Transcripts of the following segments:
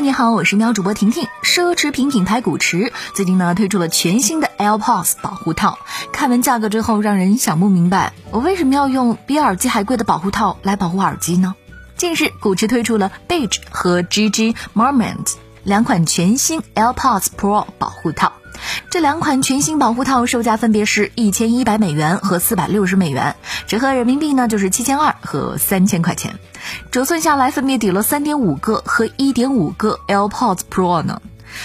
你好，我是喵主播婷婷。奢侈品品牌古驰最近呢推出了全新的 AirPods 保护套，看完价格之后，让人想不明白，我为什么要用比耳机还贵的保护套来保护耳机呢？近日，古驰推出了 Beige 和 GG Marmont 两款全新 AirPods Pro 保护套。这两款全新保护套售价分别是一千一百美元和四百六十美元，折合人民币呢就是七千二和三千块钱，折算下来分别抵了三点五个和一点五个 AirPods Pro 呢。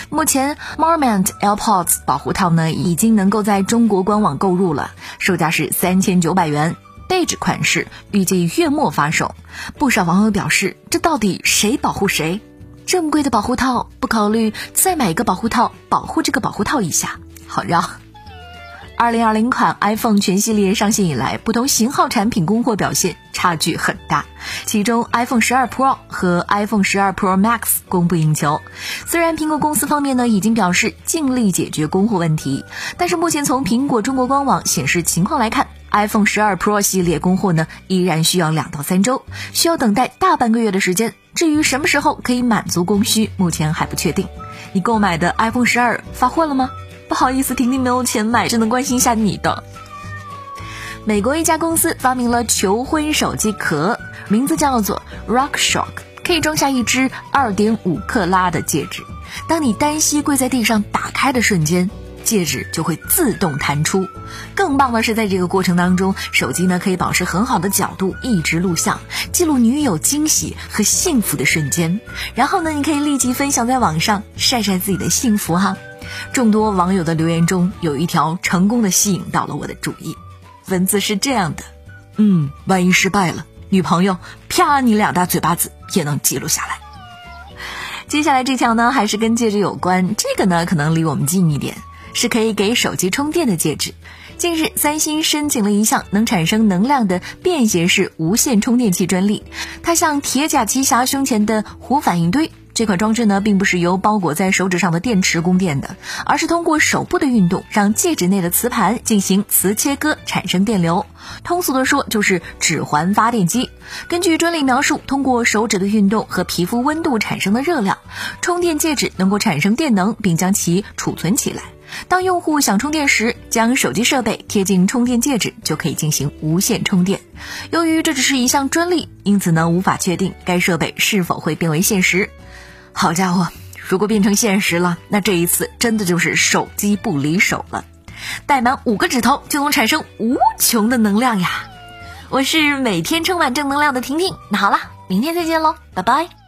目前 Marmont AirPods 保护套呢已经能够在中国官网购入了，售价是三千九百元，Beige 款式预计月末发售。不少网友表示，这到底谁保护谁？这么贵的保护套，不考虑再买一个保护套保护这个保护套一下，好绕。二零二零款 iPhone 全系列上线以来，不同型号产品供货表现差距很大。其中，iPhone 十二 Pro 和 iPhone 十二 Pro Max 供不应求。虽然苹果公司方面呢已经表示尽力解决供货问题，但是目前从苹果中国官网显示情况来看，iPhone 十二 Pro 系列供货呢依然需要两到三周，需要等待大半个月的时间。至于什么时候可以满足供需，目前还不确定。你购买的 iPhone 十二发货了吗？不好意思，婷婷没有钱买，只能关心一下你的。美国一家公司发明了求婚手机壳，名字叫做 Rock Shock，可以装下一只二点五克拉的戒指。当你单膝跪在地上打开的瞬间。戒指就会自动弹出，更棒的是，在这个过程当中，手机呢可以保持很好的角度，一直录像，记录女友惊喜和幸福的瞬间。然后呢，你可以立即分享在网上，晒晒自己的幸福哈。众多网友的留言中，有一条成功的吸引到了我的注意，文字是这样的：嗯，万一失败了，女朋友啪你两大嘴巴子也能记录下来。接下来这条呢，还是跟戒指有关，这个呢可能离我们近一点。是可以给手机充电的戒指。近日，三星申请了一项能产生能量的便携式无线充电器专利。它像铁甲奇侠胸前的核反应堆。这款装置呢，并不是由包裹在手指上的电池供电的，而是通过手部的运动，让戒指内的磁盘进行磁切割，产生电流。通俗的说，就是指环发电机。根据专利描述，通过手指的运动和皮肤温度产生的热量，充电戒指能够产生电能，并将其储存起来。当用户想充电时，将手机设备贴近充电戒指，就可以进行无线充电。由于这只是一项专利，因此呢，无法确定该设备是否会变为现实。好家伙，如果变成现实了，那这一次真的就是手机不离手了。戴满五个指头就能产生无穷的能量呀！我是每天充满正能量的婷婷。那好了，明天再见喽，拜拜。